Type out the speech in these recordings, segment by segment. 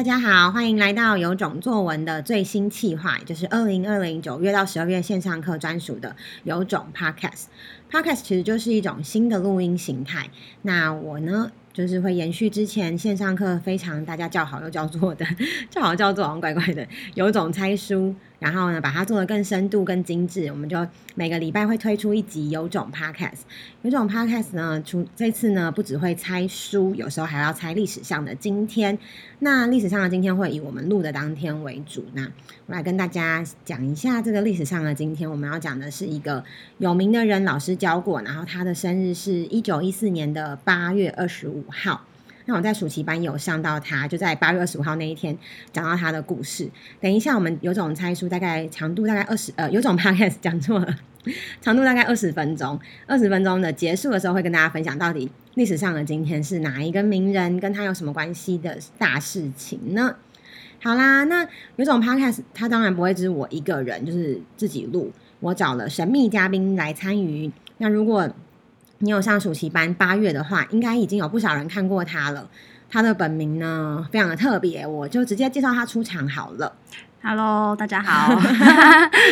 大家好，欢迎来到有种作文的最新企划，就是二零二零九月到十二月线上课专属的有种 Podcast。Podcast 其实就是一种新的录音形态。那我呢，就是会延续之前线上课非常大家叫好又叫座的，叫好叫座好像怪怪的，有种猜书。然后呢，把它做得更深度、更精致。我们就每个礼拜会推出一集有种 Podcast。有种 Podcast 呢，出这次呢不只会猜书，有时候还要猜历史上的今天。那历史上的今天会以我们录的当天为主。那我来跟大家讲一下这个历史上的今天。我们要讲的是一个有名的人，老师教过，然后他的生日是一九一四年的八月二十五号。那我在暑期班有上到他，就在八月二十五号那一天讲到他的故事。等一下，我们有种猜书，大概长度大概二十，呃，有种 podcast 讲错了，长度大概二十分钟。二十分钟的结束的时候，会跟大家分享到底历史上的今天是哪一个名人，跟他有什么关系的大事情呢？好啦，那有种 podcast，他当然不会只是我一个人，就是自己录，我找了神秘嘉宾来参与。那如果你有上暑期班八月的话，应该已经有不少人看过他了。他的本名呢，非常的特别，我就直接介绍他出场好了。Hello，大家好，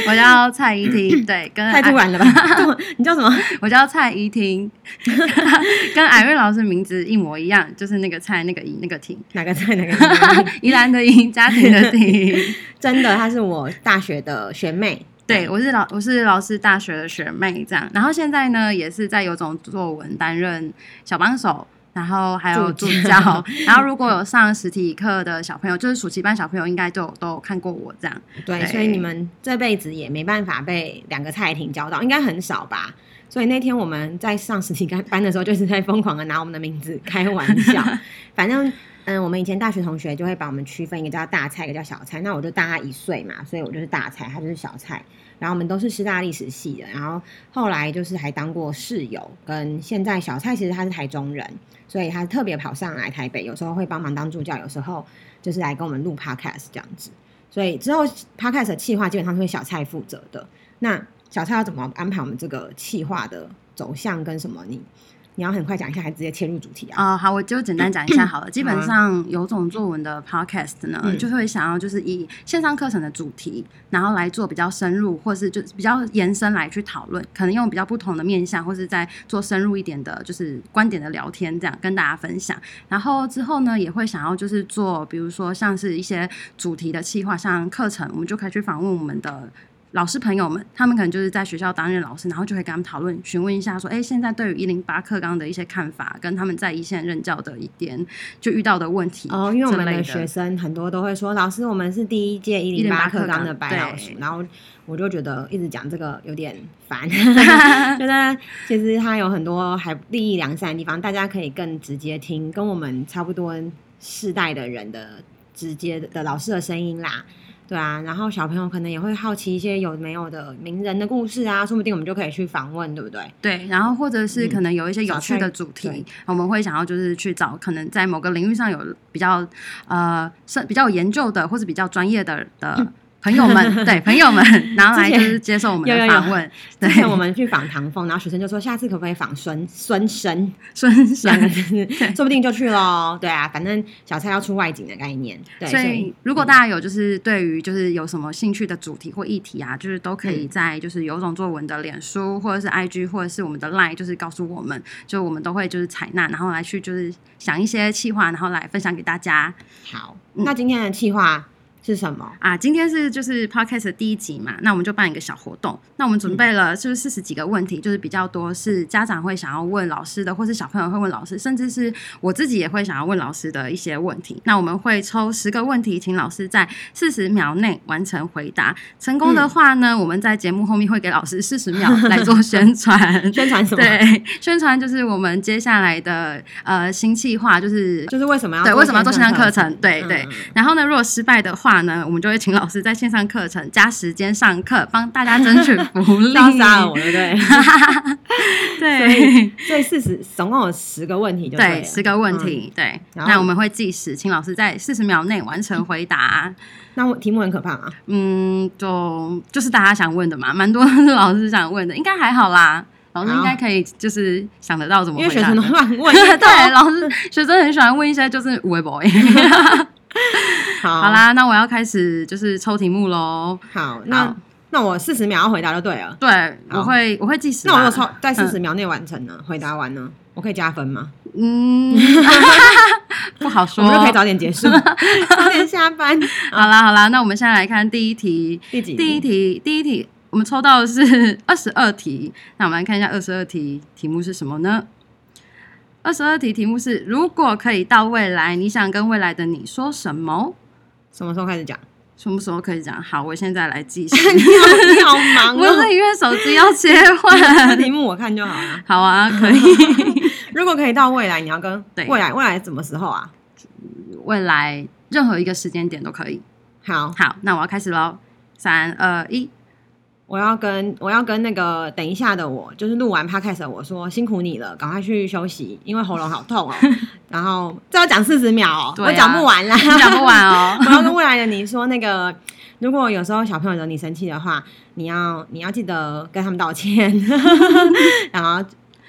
我叫蔡宜婷。对，跟太突然了吧？你叫什么？我叫蔡宜婷，跟艾瑞老师名字一模一样，就是那个蔡，那个宜，那个婷。哪个蔡？哪个婷？宜兰的宜，家庭的 庭。真的，她是我大学的学妹。对，我是老我是老师大学的学妹，这样，然后现在呢也是在有种作文担任小帮手，然后还有助教，然后如果有上实体课的小朋友，就是暑期班小朋友，应该都有都有看过我这样。对，所以你们这辈子也没办法被两个蔡婷教到，应该很少吧？所以那天我们在上实体班的时候，就是在疯狂的拿我们的名字开玩笑。反正嗯，我们以前大学同学就会把我们区分，一个叫大菜，一个叫小菜。那我就大他一岁嘛，所以我就是大菜，他就是小菜。然后我们都是师大历史系的，然后后来就是还当过室友，跟现在小蔡其实他是台中人，所以他特别跑上来台北，有时候会帮忙当助教，有时候就是来跟我们录 podcast 这样子。所以之后 podcast 的企划基本上是小蔡负责的。那小蔡要怎么安排我们这个企划的走向跟什么？你？你要很快讲一下，还直接切入主题啊？啊、呃，好，我就简单讲一下好了。基本上有种作文的 podcast 呢，嗯、就会想要就是以线上课程的主题，然后来做比较深入，或是就比较延伸来去讨论，可能用比较不同的面向，或是在做深入一点的，就是观点的聊天，这样跟大家分享。然后之后呢，也会想要就是做，比如说像是一些主题的企划，像课程，我们就可以去访问我们的。老师朋友们，他们可能就是在学校担任老师，然后就会跟他们讨论、询问一下，说：“哎，现在对于一零八课纲的一些看法，跟他们在一线任教的一点就遇到的问题。”哦，因为我们的学生很多都会说：“老师，我们是第一届一零八课纲的白老鼠。”然后我就觉得一直讲这个有点烦，觉得其实他有很多还利益良善的地方，大家可以更直接听，跟我们差不多世代的人的直接的老师的声音啦。对啊，然后小朋友可能也会好奇一些有没有的名人的故事啊，说不定我们就可以去访问，对不对？对，然后或者是可能有一些有趣的主题，嗯、我们会想要就是去找可能在某个领域上有比较呃是比较有研究的或者比较专业的的。嗯朋友们，对朋友们，然后来就是接受我们的访问。之前我们去访唐凤，然后学生就说下次可不可以访孙孙生孙生，说不定就去喽。对啊，反正小蔡要出外景的概念。对，所以如果大家有就是对于就是有什么兴趣的主题或议题啊，就是都可以在就是有种作文的脸书或者是 IG 或者是我们的 Line，就是告诉我们，就我们都会就是采纳，然后来去就是想一些企划，然后来分享给大家。好，那今天的企划。是什么啊？今天是就是 podcast 的第一集嘛，那我们就办一个小活动。那我们准备了就是四十几个问题，就是比较多是家长会想要问老师的，或是小朋友会问老师，甚至是我自己也会想要问老师的一些问题。那我们会抽十个问题，请老师在四十秒内完成回答。成功的话呢，嗯、我们在节目后面会给老师四十秒来做宣传。宣传什么？对，宣传就是我们接下来的呃新计划，就是就是为什么要对为什么要做线上课程？对对。嗯、然后呢，如果失败的话。呢，我们就会请老师在线上课程加时间上课，帮大家争取福利。杀了我，对不对？对，所以四十总共有十个问题就对，对十个问题。嗯、对，那我们会计时，请老师在四十秒内完成回答。嗯、那题目很可怕吗？嗯，就就是大家想问的嘛，蛮多是 老师想问的，应该还好啦。老师应该可以，就是想得到怎么回答。因为学生都乱问，对，老师学生很喜欢问一些就是无谓 boy。好，好啦，那我要开始就是抽题目喽。好，那好那我四十秒要回答就对了。对，我会我会计时。那我有抽在四十秒内完成呢？嗯、回答完呢？我可以加分吗？嗯，不好说。我们就可以早点结束，早点下班。好啦好啦，那我们现在来看第一题。第几题？第一题，第一题，我们抽到的是二十二题。那我们来看一下二十二题题目是什么呢？二十二题题目是：如果可以到未来，你想跟未来的你说什么？什么时候开始讲？什么时候可以讲？好，我现在来计时。你好忙哦！不是因为手机要切换题目，我看就好了。好啊，可以。如果可以到未来，你要跟未来，未来什么时候啊？未来任何一个时间点都可以。好，好，那我要开始喽。三、二、一。我要跟我要跟那个等一下的我，就是录完 podcast 的我说辛苦你了，赶快去休息，因为喉咙好痛哦。然后这要讲四十秒哦，啊、我讲不完啦，讲不完哦。我要跟未来的你说，那个如果有时候小朋友惹你生气的话，你要你要记得跟他们道歉。然后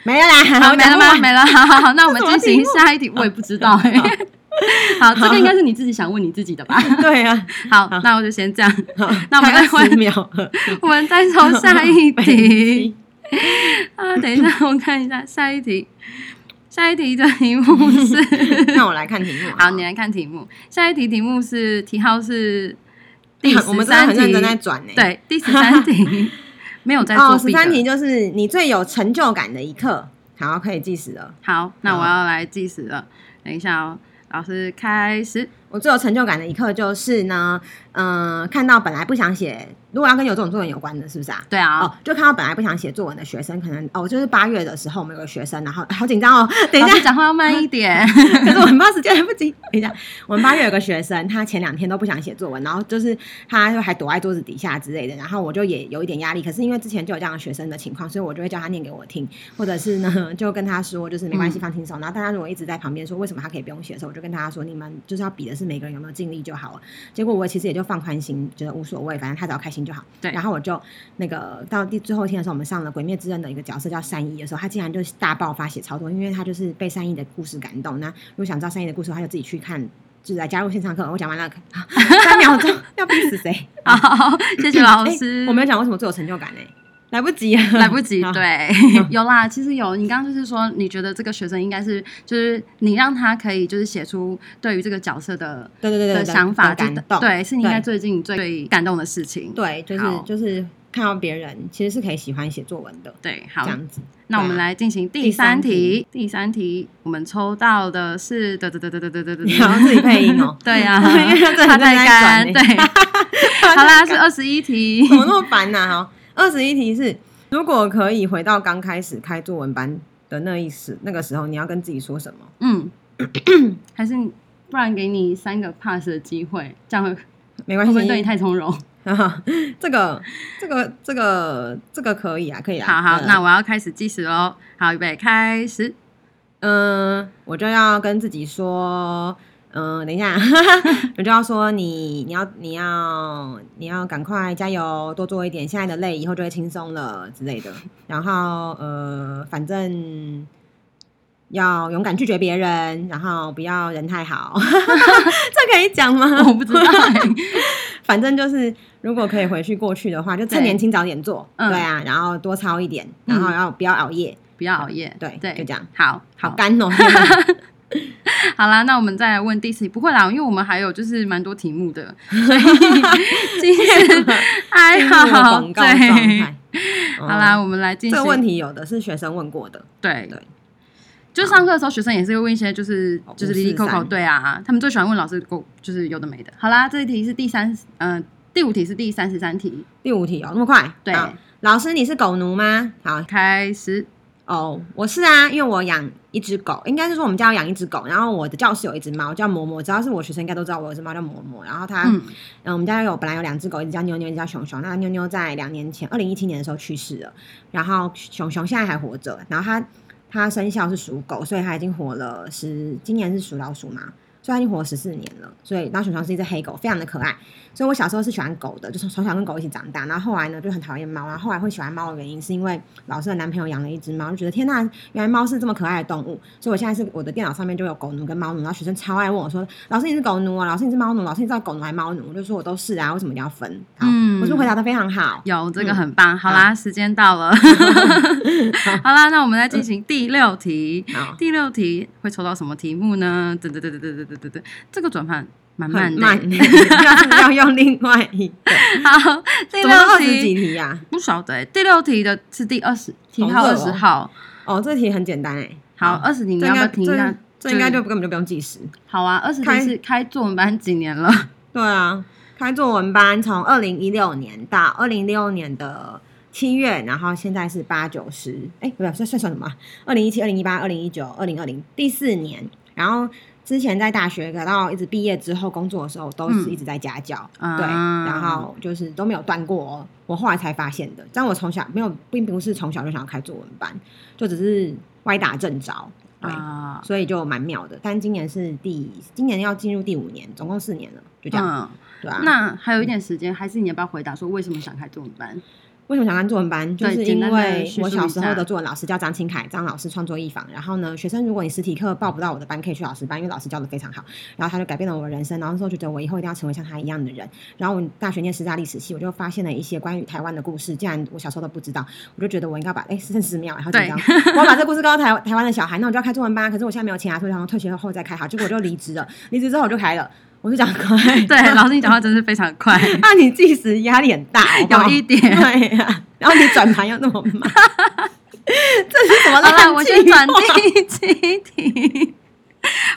没了啦，好没了吗？没了。好好好，那我们进行下一题，我也不知道哎、欸。好，这个应该是你自己想问你自己的吧？对啊。好，那我就先这样。那我们再换秒，我们再抽下一题。啊，等一下，我看一下下一题。下一题的题目是，那我来看题目。好，你来看题目。下一题题目是题号是第十三题。我们很认真在转呢。对，第十三题没有在做。十三题就是你最有成就感的一刻。好，可以计时了。好，那我要来计时了。等一下哦。老师开始，我最有成就感的一刻就是呢，嗯、呃，看到本来不想写。如果要跟有这种作文有关的，是不是啊？对啊。哦，就看到本来不想写作文的学生，可能哦，就是八月的时候，我们有个学生，然后好紧张哦。等一下，讲话要慢一点。可是我很怕时间来不及。等一下，我们八月有个学生，他前两天都不想写作文，然后就是他就还躲在桌子底下之类的，然后我就也有一点压力。可是因为之前就有这样的学生的情况，所以我就会叫他念给我听，或者是呢，就跟他说，就是没关系，放轻松。嗯、然后大家如果一直在旁边说为什么他可以不用写的时候，我就跟他说，你们就是要比的是每个人有没有尽力就好了。结果我其实也就放宽心，觉得无所谓，反正他只要开心就好。对，然后我。就那个到第最后一天的时候，我们上了《鬼灭之刃》的一个角色叫善逸的时候，他竟然就大爆发写超多，因为他就是被善逸的故事感动。那如果想知道善逸的故事，他就自己去看，就是来加入线上课。我讲完了，三秒钟 要逼死谁？好，谢谢老师。我没有讲为什么最有成就感呢？来不及，来不及。对，有啦，其实有。你刚刚就是说，你觉得这个学生应该是，就是你让他可以，就是写出对于这个角色的，对对对的想法感动，对，是你应该最近最感动的事情。对，就是就是看到别人其实是可以喜欢写作文的。对，好，这样子。那我们来进行第三题。第三题，我们抽到的是，得得得得得得得得，然后 自己配音哦。对呀，因为他在干。对，好啦，是二十一题。怎么那么烦呢？哈。二十一题是：如果可以回到刚开始开作文班的那一时，那个时候，你要跟自己说什么？嗯，还是不然给你三个 pass 的机会，这样会没关系。会对你太从容。这个，这个，这个，这个可以啊，可以啊。好好，那我要开始计时喽。好，预备，开始。嗯，我就要跟自己说。嗯，等一下，我就要说你，你要，你要，你要赶快加油，多做一点，现在的累以后就会轻松了之类的。然后，呃，反正要勇敢拒绝别人，然后不要人太好。这可以讲吗？我不知道。反正就是，如果可以回去过去的话，就趁年轻早点做。对，对啊，然后多操一点，然后要不要熬夜？不要熬夜。对对，就这样。好好干哦。好啦，那我们再来问第四题。不会啦，因为我们还有就是蛮多题目的，所以今天还好。对，好啦，我们来进行。这个问题有的是学生问过的，对对。就上课的时候，学生也是会问一些，就是就是哩哩扣扣，对啊，他们最喜欢问老师，就是有的没的。好啦，这一题是第三，嗯，第五题是第三十三题。第五题哦，那么快？对。老师，你是狗奴吗？好，开始。哦，我是啊，因为我养一只狗，应该是说我们家有养一只狗，然后我的教室有一只猫叫嬷嬷，只要是我学生应该都知道我有只猫叫嬷嬷，然后它，嗯，嗯，我们家有本来有两只狗，一只叫妞妞，一只叫熊熊，那妞妞在两年前，二零一七年的时候去世了，然后熊熊现在还活着，然后它它生肖是属狗，所以它已经活了十，今年是属老鼠嘛。所以它已经活了十四年了。所以，然后熊熊是一只黑狗，非常的可爱。所以我小时候是喜欢狗的，就是从小跟狗一起长大。然后后来呢，就很讨厌猫。然后后来会喜欢猫的原因，是因为老师的男朋友养了一只猫，就觉得天呐，原来猫是这么可爱的动物。所以我现在是我的电脑上面就有狗奴跟猫奴。然后学生超爱问我说：“老师你是狗奴啊？老师你是猫奴？老师你知道狗奴还是猫奴？”我就说我都是啊，为什么你要分？好，嗯，我就回答的非常好？有这个很棒。嗯、好啦，时间到了。好啦，那我们来进行第六题。第六题会抽到什么题目呢？对对对对对对对对对，这个转盘。慢慢的，慢要用另外一个。好，第六题几题呀、啊？不晓得、欸。第六题的是第二十题号二十号。哦，这题很简单哎、欸。好，二十题你要不要听一下？这应该就根本就不用计时。好啊，二十题是开作文班几年了？对啊，开作文班从二零一六年到二零一六年的七月，然后现在是八九十，哎，不要算算算什么？二零一七、二零一八、二零一九、二零二零，第四年，然后。之前在大学，等到一直毕业之后工作的时候，都是一直在家教，嗯、对，然后就是都没有断过、哦。我后来才发现的，但我从小没有，并不是从小就想要开作文班，就只是歪打正着，对，啊、所以就蛮妙的。但今年是第，今年要进入第五年，总共四年了，就这样，嗯、对啊。那还有一点时间，还是你要不要回答说为什么想开作文班？为什么想看作文班？就是因为我小时候的作文老师叫张清凯，张老师创作一坊。然后呢，学生如果你实体课报不到我的班，可以去老师班，因为老师教的非常好。然后他就改变了我的人生。然后那时候觉得我以后一定要成为像他一样的人。然后我大学念师大历史系，我就发现了一些关于台湾的故事，既然我小时候都不知道。我就觉得我应该把哎，剩十秒，然后紧张，对我要把这个故事告诉台台湾的小孩。那我就要开作文班，可是我现在没有钱啊，所以然后退学后再开好。结果我就离职了，离职之后我就开了。我就讲快，对，老师你讲话真是非常快。那 你计时压力很大，有一点，对呀。然后你转盘又那么慢，这是什么？好了，我先转第七题。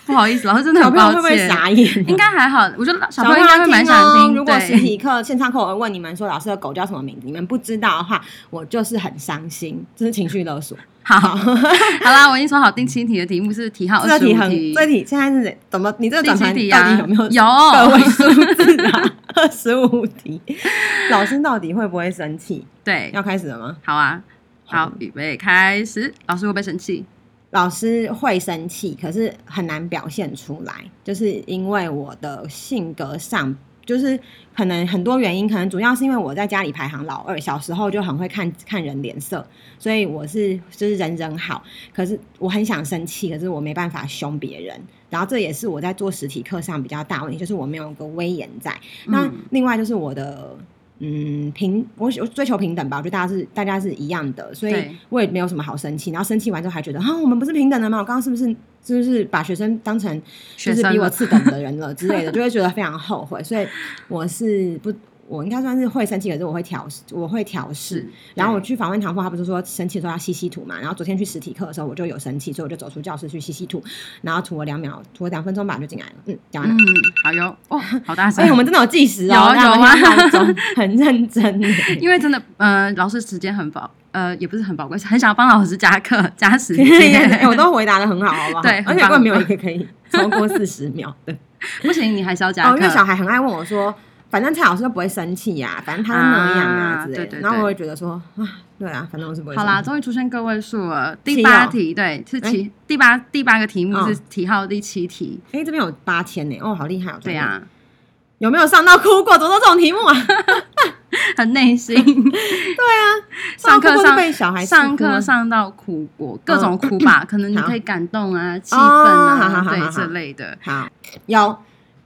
不好意思，老师真的很抱歉。会不会傻眼？应该还好，我觉得小朋友应该会蛮想听。如果实体课、线上课，我会问你们说老师的狗叫什么名字，你们不知道的话，我就是很伤心，这是情绪勒索。好，好啦，我已经说好第七题的题目是题号二十五题。这题现在是怎么？你这个转盘到底有没有有个位数字啊？二十五题，老师到底会不会生气？对，要开始了吗？好啊，好，预备开始。老师会不会生气？老师会生气，可是很难表现出来，就是因为我的性格上，就是可能很多原因，可能主要是因为我在家里排行老二，小时候就很会看看人脸色，所以我是就是人人好，可是我很想生气，可是我没办法凶别人，然后这也是我在做实体课上比较大问题，就是我没有个威严在。嗯、那另外就是我的。嗯，平我我追求平等吧，我觉得大家是大家是一样的，所以我也没有什么好生气。然后生气完之后还觉得啊，我们不是平等的吗？我刚刚是不是是不是把学生当成就是比我次等的人了之类的，就会觉得非常后悔。所以我是不。我应该算是会生气，可是我会调试，我会调试。然后我去访问唐凤，他不是说生气的时候要吸吸吐嘛？然后昨天去实体课的时候，我就有生气，所以我就走出教室去吸吸吐，然后吐了两秒，吐了两分钟吧，就进来了。嗯，讲完了。嗯，好哟，哦，好大声！哎，我们真的有计时哦，有有啊，很认真。因为真的，呃，老师时间很宝，呃，也不是很宝贵，很想要帮老师加课加时间。我都回答的很好，好不好？对，而且根本没有一个可以超过四十秒的。不行，你还是要加课。因为小孩很爱问我说。反正蔡老师都不会生气呀、啊，反正他是那样啊之类的。啊、对对对，然后我会觉得说啊，对啊，反正我是不会。好啦，终于出现个位数了，第八题，对，是七，欸、第八第八个题目是题号第七题。哎、欸，这边有八千呢，哦，好厉害哦。对呀、啊，有没有上到哭过？怎么这种题目啊？很内心。对啊，上课上被小孩上课上到哭过，各种哭吧，嗯、可能你可以感动啊、气好愤啊，对这类的。好，有。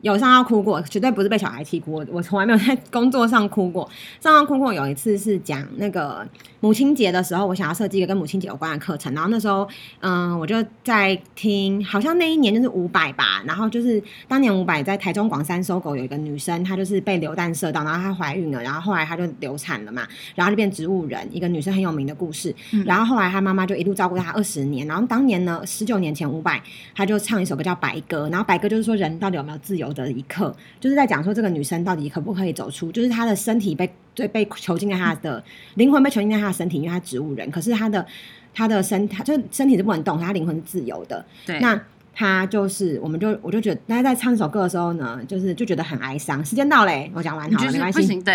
有上到哭过，绝对不是被小孩气哭。我从来没有在 工作上哭过。上到哭过有一次是讲那个母亲节的时候，我想要设计一个跟母亲节有关的课程。然后那时候，嗯，我就在听，好像那一年就是五百吧。然后就是当年五百在台中广山收狗，有一个女生，她就是被流弹射到，然后她怀孕了，然后后来她就流产了嘛，然后就变植物人。一个女生很有名的故事。然后后来她妈妈就一路照顾她二十年。然后当年呢，十九年前五百他就唱一首歌叫《白鸽》，然后《白鸽》就是说人到底有没有自由的一刻，就是在讲说这个女生到底可不可以走出，就是她的身体被对被囚禁在她的灵魂被囚禁在她的身体，因为她植物人，可是她的她的身她就身体是不能动，她灵魂是自由的。对，那他就是，我们就我就觉得，大家在唱这首歌的时候呢，就是就觉得很哀伤。时间到嘞，我讲完好了，没关系。对，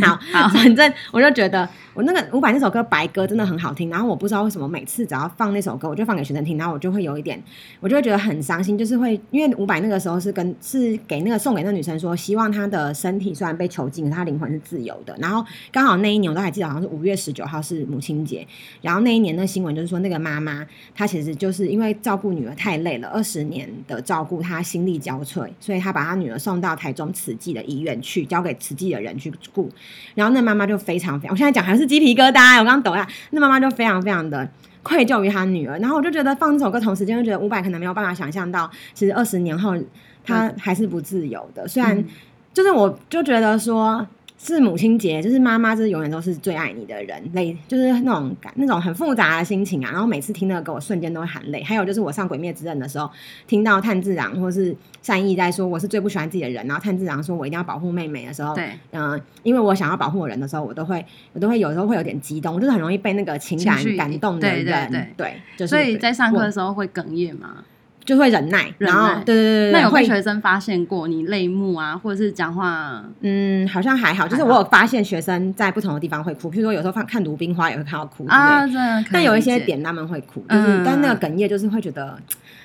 好，好，反正我就觉得，我那个伍佰那首歌《白歌》真的很好听。然后我不知道为什么每次只要放那首歌，我就放给学生听，然后我就会有一点，我就会觉得很伤心，就是会因为伍佰那个时候是跟是给那个送给那个女生说，希望她的身体虽然被囚禁，她灵魂是自由的。然后刚好那一年我都还记得，好像是五月十九号是母亲节。然后那一年那新闻就是说，那个妈妈她其实就是因为照顾女儿太累了。二十年的照顾，他心力交瘁，所以他把他女儿送到台中慈济的医院去，交给慈济的人去顾。然后那妈妈就非常非常，我现在讲还是鸡皮疙瘩，我刚刚抖了。那妈妈就非常非常的愧疚于他女儿。然后我就觉得放这首歌同时间，就觉得伍佰可能没有办法想象到，其实二十年后他还是不自由的。虽然就是我就觉得说。是母亲节，就是妈妈，就是永远都是最爱你的人，泪就是那种感，那种很复杂的心情啊。然后每次听那个歌，我瞬间都会含泪。还有就是我上《鬼灭之刃》的时候，听到炭治郎或是善意在说我是最不喜欢自己的人，然后炭治郎说我一定要保护妹妹的时候，对，嗯、呃，因为我想要保护我人的时候，我都会，我都会有时候会有点激动，就是很容易被那个情感感动的人，对对对，对就是、所以在上课的时候会哽咽吗？就会忍耐，然后对对对，那有被学生发现过你泪目啊，或者是讲话？嗯，好像还好，就是我有发现学生在不同的地方会哭，譬如说有时候看看鲁冰花也会看到哭啊，对。但有一些点他们会哭，就是但那个哽咽就是会觉得，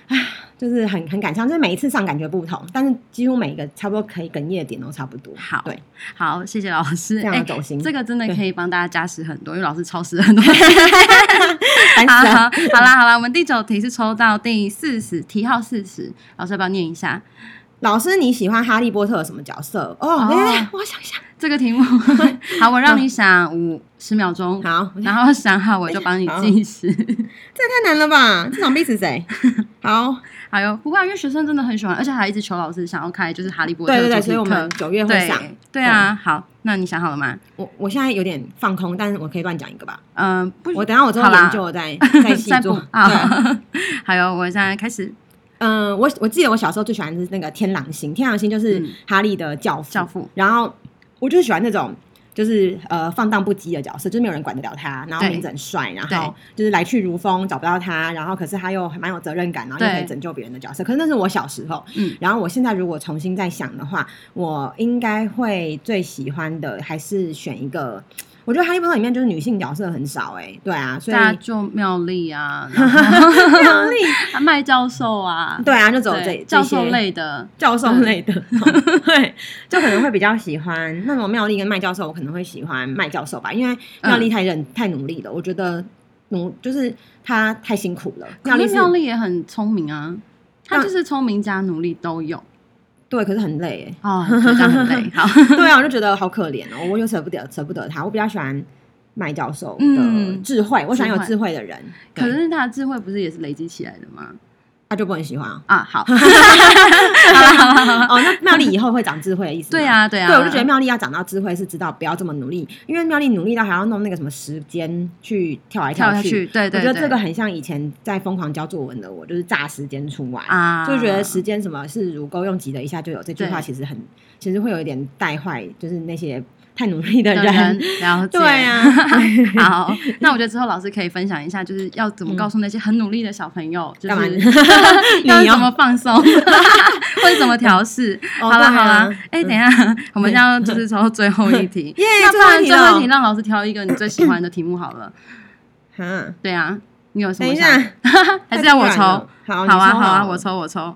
唉。就是很很感伤，就是每一次上感觉不同，但是几乎每一个差不多可以哽咽的点都差不多。好，对，好，谢谢老师，非常走心，欸，这个真的可以帮大家加时很多，因为老师超时很多。好，好，好啦，好啦，我们第九题是抽到第四十题号四十，老师要不要念一下？老师，你喜欢哈利波特什么角色？哦，来来来，我想一下这个题目。好，我让你想五十秒钟。好，然后想好我就帮你计时。这太难了吧？这场币是谁？好。还有，不过因为学生真的很喜欢，而且还一直求老师想要开，就是哈利波特。对对对，所以我们九月会上。对啊，好，那你想好了吗？我我现在有点放空，但是我可以乱讲一个吧。嗯，不，我等下我之后研究再 再细做。还有，我现在开始。嗯，我我记得我小时候最喜欢的是那个天狼星，天狼星就是哈利的教父。教父。然后我就喜欢那种。就是呃放荡不羁的角色，就是没有人管得了他，然后名字很帅，然后就是来去如风，找不到他，然后可是他又蛮有责任感，然后又可以拯救别人的角色。可是那是我小时候，嗯，然后我现在如果重新再想的话，我应该会最喜欢的还是选一个。我觉得《哈利波特》里面就是女性角色很少哎、欸，对啊，所以就妙丽啊，妙丽、啊，麦教授啊，对啊，就走这 教授类的，教授类的，对，就可能会比较喜欢那种妙丽跟麦教授，我可能会喜欢麦教授吧，因为妙丽太认、嗯、太努力了，我觉得努就是她太辛苦了。妙丽妙丽也很聪明啊，她就是聪明加努力都有。对，可是很累哎，哦，这样很累。好，对啊，我就觉得好可怜哦，我又舍不得，舍不得他。我比较喜欢麦教授的智慧，我喜欢有智慧的人。可是他的智慧不是也是累积起来的吗？他就不很喜欢啊。好，好哦，那 妙丽以后会长智慧的意思？对啊，对啊。对，我就觉得妙丽要长到智慧，是知道不要这么努力，因为妙丽努力到还要弄那个什么时间去跳来跳去。对对。我觉得这个很像以前在疯狂教作文的我，就是炸时间出来啊，就觉得时间什么是如钩，用急的一下就有。这句话其实很，其实会有一点带坏，就是那些。太努力的人，了解。对啊，好，那我觉得之后老师可以分享一下，就是要怎么告诉那些很努力的小朋友，就是要怎么放松，或者怎么调试。好了好了，哎，等一下，我们要就是抽最后一题，那不然最后一题让老师挑一个你最喜欢的题目好了。嗯，对啊，你有什么？等一下，还是要我抽？好，好啊，好啊，我抽，我抽。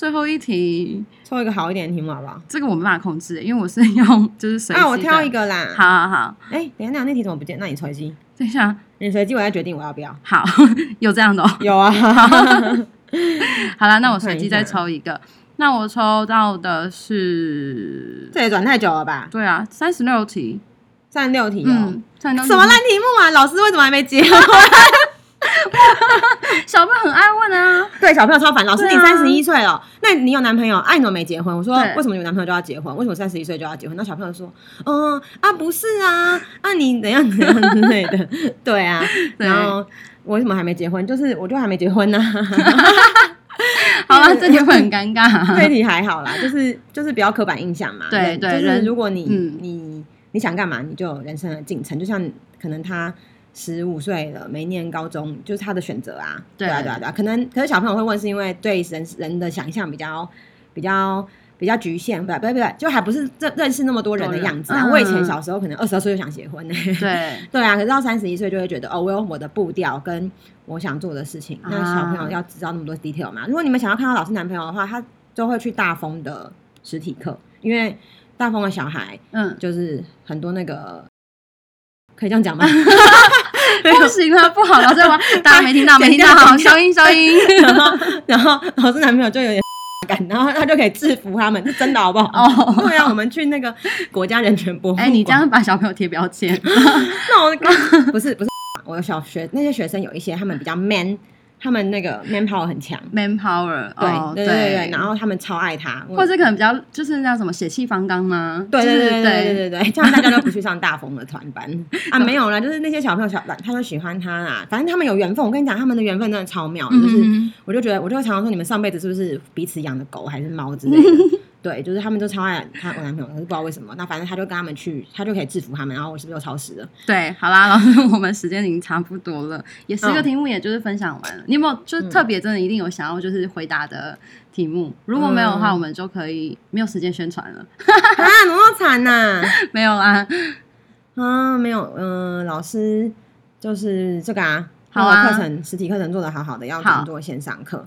最后一题，抽一个好一点的题目好不好？这个我没办法控制，因为我是用就是随机。啊，我挑一个啦。好好好。哎、欸，等一下，那题怎么不见？那你随机。等一下，你随机，我再决定我要不要。好，有这样的、喔？有啊。好了，那我随机再抽一个。那我抽到的是，这也转太久了吧？对啊，三十六题，三十六题哦、喔。什么烂题目啊？老师为什么还没结？小朋友很爱问啊，对，小朋友超烦。老师，你三十一岁了，那你有男朋友？哎，你怎么没结婚？我说，为什么有男朋友就要结婚？为什么三十一岁就要结婚？那小朋友说，嗯啊，不是啊，啊你怎样怎样之类的，对啊。然后我为什么还没结婚？就是我就还没结婚呢。好了，这题会很尴尬。这题还好啦，就是就是比较刻板印象嘛。对对，就是如果你你你想干嘛，你就有人生的进程。就像可能他。十五岁了，没念高中，就是他的选择啊。对，啊，对啊，对啊。可能，可是小朋友会问，是因为对人人的想象比较比较比较局限，不对，不对，不对，就还不是认认识那么多人的样子啊。嗯、我以前小时候可能二十二岁就想结婚呢。对，对啊。可是到三十一岁就会觉得，哦，我有我的步调跟我想做的事情。啊、那小朋友要知道那么多 detail 嘛？如果你们想要看到老师男朋友的话，他就会去大风的实体课，因为大风的小孩，嗯，就是很多那个，可以这样讲吗？不行了，不好了，这玩 大家没听到，没听到，好，消音，消音。然后，然后老师男朋友就有点感，然后他就可以制服他们，是真的好不好？哦，对啊，我们去那个国家人权博物馆。哎，你这样把小朋友贴标签，那我不是不是，我的小学那些学生有一些，他们比较 man。他们那个 man power 很强，man power，对、哦、对对对，然后他们超爱他，或者可能比较就是那什么血气方刚吗？对对对对对。对对，这样大家都不去上大风的团班。啊，没有啦，就是那些小朋友小，他就喜欢他啦，反正他们有缘分。我跟你讲，他们的缘分真的超妙，就是我就觉得，我就会常常说，你们上辈子是不是彼此养的狗还是猫之类的？对，就是他们都超爱他我男朋友，可是不知道为什么。那反正他就跟他们去，他就可以制服他们。然后我是不是又超时了？对，好啦，老师，我们时间已经差不多了，也十个题目，也就是分享完了。哦、你有没有就特别真的一定有想要就是回答的题目？嗯、如果没有的话，我们就可以没有时间宣传了。啊，那么惨呐！没有啦，啊，没有。嗯、呃，老师就是这个啊，好啊，课程实体课程做的好好的，要转做线上课，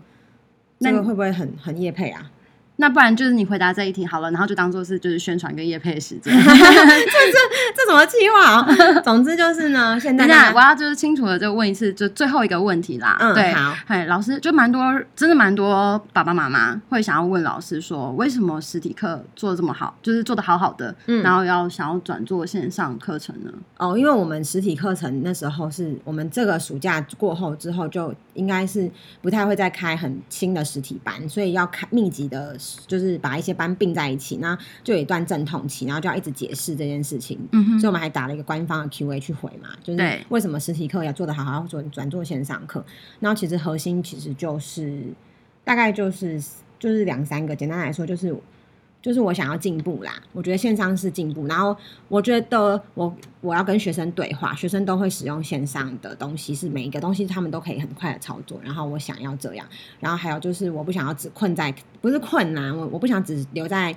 那个会不会很很业配啊？那不然就是你回答这一题好了，然后就当做是就是宣传跟业配的时间。这这这什么计划啊？总之就是呢，现在我要就是清楚的就问一次，就最后一个问题啦。嗯，对，好，嘿，老师就蛮多，真的蛮多爸爸妈妈会想要问老师说，为什么实体课做的这么好，就是做的好好的，嗯，然后要想要转做线上课程呢？哦，因为我们实体课程那时候是我们这个暑假过后之后，就应该是不太会再开很新的实体班，所以要开密集的。就是把一些班并在一起，那就有一段阵痛期，然后就要一直解释这件事情。嗯哼，所以我们还打了一个官方的 Q&A 去回嘛，就是为什么实体课要做的好好，要做转做线上课？然后其实核心其实就是大概就是就是两三个，简单来说就是。就是我想要进步啦，我觉得线上是进步，然后我觉得我我要跟学生对话，学生都会使用线上的东西，是每一个东西他们都可以很快的操作，然后我想要这样，然后还有就是我不想要只困在，不是困难，我我不想只留在。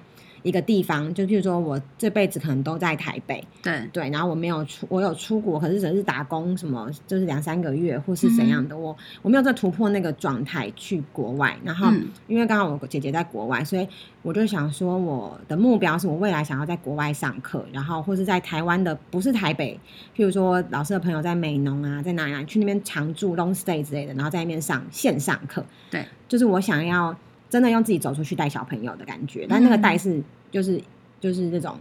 一个地方，就譬如说我这辈子可能都在台北，对对，然后我没有出，我有出国，可是只是打工什么，就是两三个月或是怎样的，嗯、我我没有再突破那个状态去国外。然后、嗯、因为刚好我姐姐在国外，所以我就想说，我的目标是我未来想要在国外上课，然后或是在台湾的不是台北，譬如说老师的朋友在美浓啊，在哪里去那边常住 long stay 之类的，然后在那边上线上课。对，就是我想要真的用自己走出去带小朋友的感觉，但那个带是。嗯就是就是那种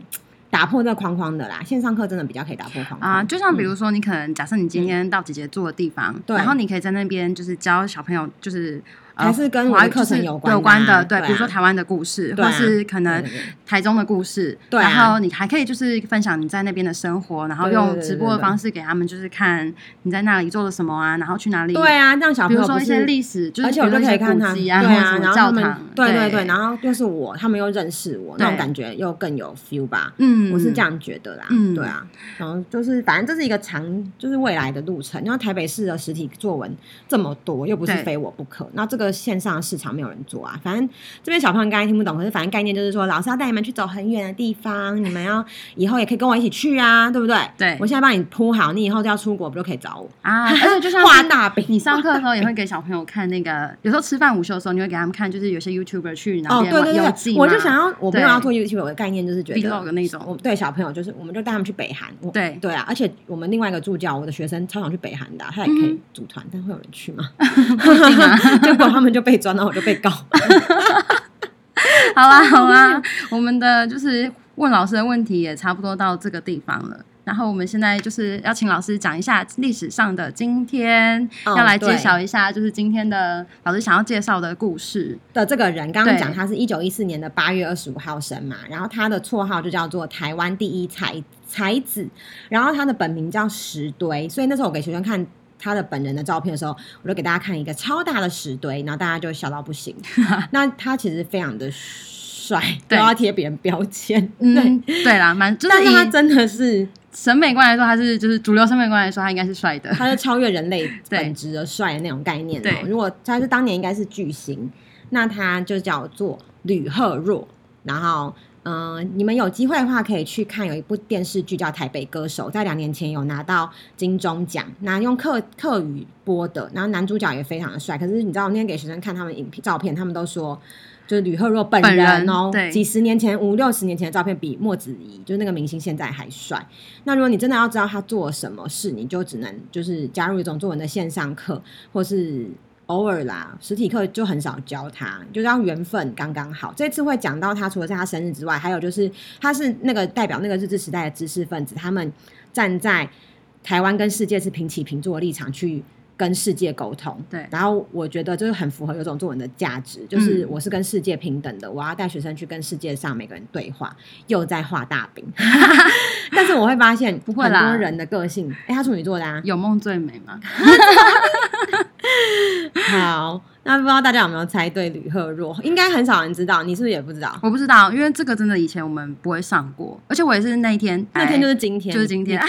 打破这个框框的啦，线上课真的比较可以打破框框啊。就像比如说，你可能假设你今天到姐姐住的地方，对，然后你可以在那边就是教小朋友，就是。还是跟我的课程有关有关的，对，比如说台湾的故事，或是可能台中的故事，对。然后你还可以就是分享你在那边的生活，然后用直播的方式给他们，就是看你在那里做了什么啊，然后去哪里。对啊，让小朋友比如说一些历史，就是而且我就可以看他，对啊，然后教堂，对对对，然后又是我，他们又认识我，那种感觉又更有 feel 吧。嗯，我是这样觉得啦。嗯，对啊，然后就是反正这是一个长，就是未来的路程。然后台北市的实体作文这么多，又不是非我不可，那这个。线上的市场没有人做啊，反正这边小朋友刚才听不懂，可是反正概念就是说，老师要带你们去走很远的地方，你们要以后也可以跟我一起去啊，对不对？对，我现在帮你铺好，你以后就要出国，不就可以找我啊？而且就像画大饼，你上课的时候也会给小朋友看那个，有时候吃饭午休的时候，你会给他们看，就是有些 YouTuber 去哪边玩游记，我就想要，我没有要做 YouTuber 的概念，就是觉得 Vlog 那种，我对小朋友就是，我们就带他们去北韩，对对啊，而且我们另外一个助教，我的学生超想去北韩的，他也可以组团，但会有人去吗？他们就被抓到，我就。被告，好啦好啦，我们的就是问老师的问题也差不多到这个地方了。然后我们现在就是要请老师讲一下历史上的今天，要来介绍一下就是今天的老师想要介绍的故事的这个人。刚刚讲他是一九一四年的八月二十五号生嘛，然后他的绰号就叫做台湾第一才才子，然后他的本名叫石堆，所以那时候我给学生看。他的本人的照片的时候，我就给大家看一个超大的石堆，然后大家就笑到不行。那他其实非常的帅，都要贴别人标签。嗯，对啦，蛮，但是他真的是审美观来说，他是就是主流审美观来说，他应该是帅的。他是超越人类 本质的帅的那种概念。对，如果他是当年应该是巨星，那他就叫做吕赫若。然后，嗯、呃，你们有机会的话可以去看，有一部电视剧叫《台北歌手》，在两年前有拿到金钟奖，那用客客语播的，然后男主角也非常的帅。可是你知道，我那天给学生看他们影片照片，他们都说。就是吕赫若本人哦，对，几十年前五六十年前的照片比莫子仪，就是那个明星现在还帅。那如果你真的要知道他做什么事，你就只能就是加入一种作文的线上课，或是偶尔啦，实体课就很少教他，就让缘分刚刚好。这次会讲到他，除了在他生日之外，还有就是他是那个代表那个日治时代的知识分子，他们站在台湾跟世界是平起平坐的立场去。跟世界沟通，对，然后我觉得就是很符合有种作文的价值，就是我是跟世界平等的，我要带学生去跟世界上每个人对话，又在画大饼，但是我会发现不会啦，很多人的个性，哎，他处女座的啊，有梦最美吗？好，那不知道大家有没有猜对吕赫若？应该很少人知道，你是不是也不知道？我不知道，因为这个真的以前我们不会上过，而且我也是那一天，那天就是今天，就是今天。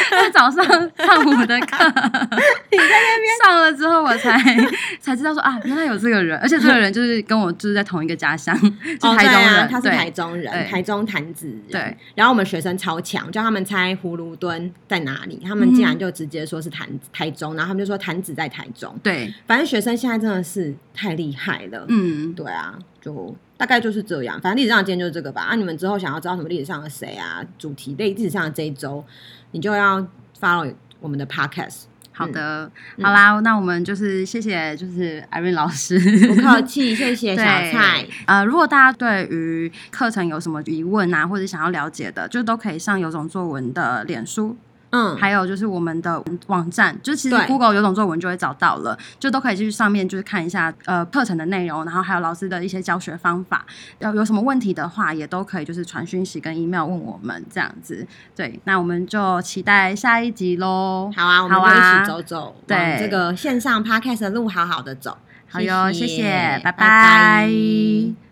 早上上午的课，你在那边 上了之后，我才才知道说啊，原来有这个人，而且这个人就是跟我就是在同一个家乡，就台中人，哦啊、他是台中人，台中潭子人。对，然后我们学生超强，叫他们猜葫芦墩在哪里，他们竟然就直接说是潭台中，然后他们就说潭子在台中。对，反正学生现在真的是太厉害了。嗯，对啊，就大概就是这样。反正历史上的今天就是这个吧。啊，你们之后想要知道什么历史上的谁啊？主题类历史上的这一周。你就要 follow 我们的 podcast。好的，嗯、好啦，那我们就是谢谢，就是 Irene 老师，不客气，谢谢小蔡。呃，如果大家对于课程有什么疑问啊，或者想要了解的，就都可以上有种作文的脸书。嗯，还有就是我们的网站，就其实 Google 有种作文就会找到了，就都可以去上面就是看一下呃课程的内容，然后还有老师的一些教学方法。要有什么问题的话，也都可以就是传讯息跟 email 问我们这样子。对，那我们就期待下一集喽。好啊，我们就一起走走，对这个线上 Podcast 的路好好的走。好哟，谢谢，谢谢拜拜。拜拜。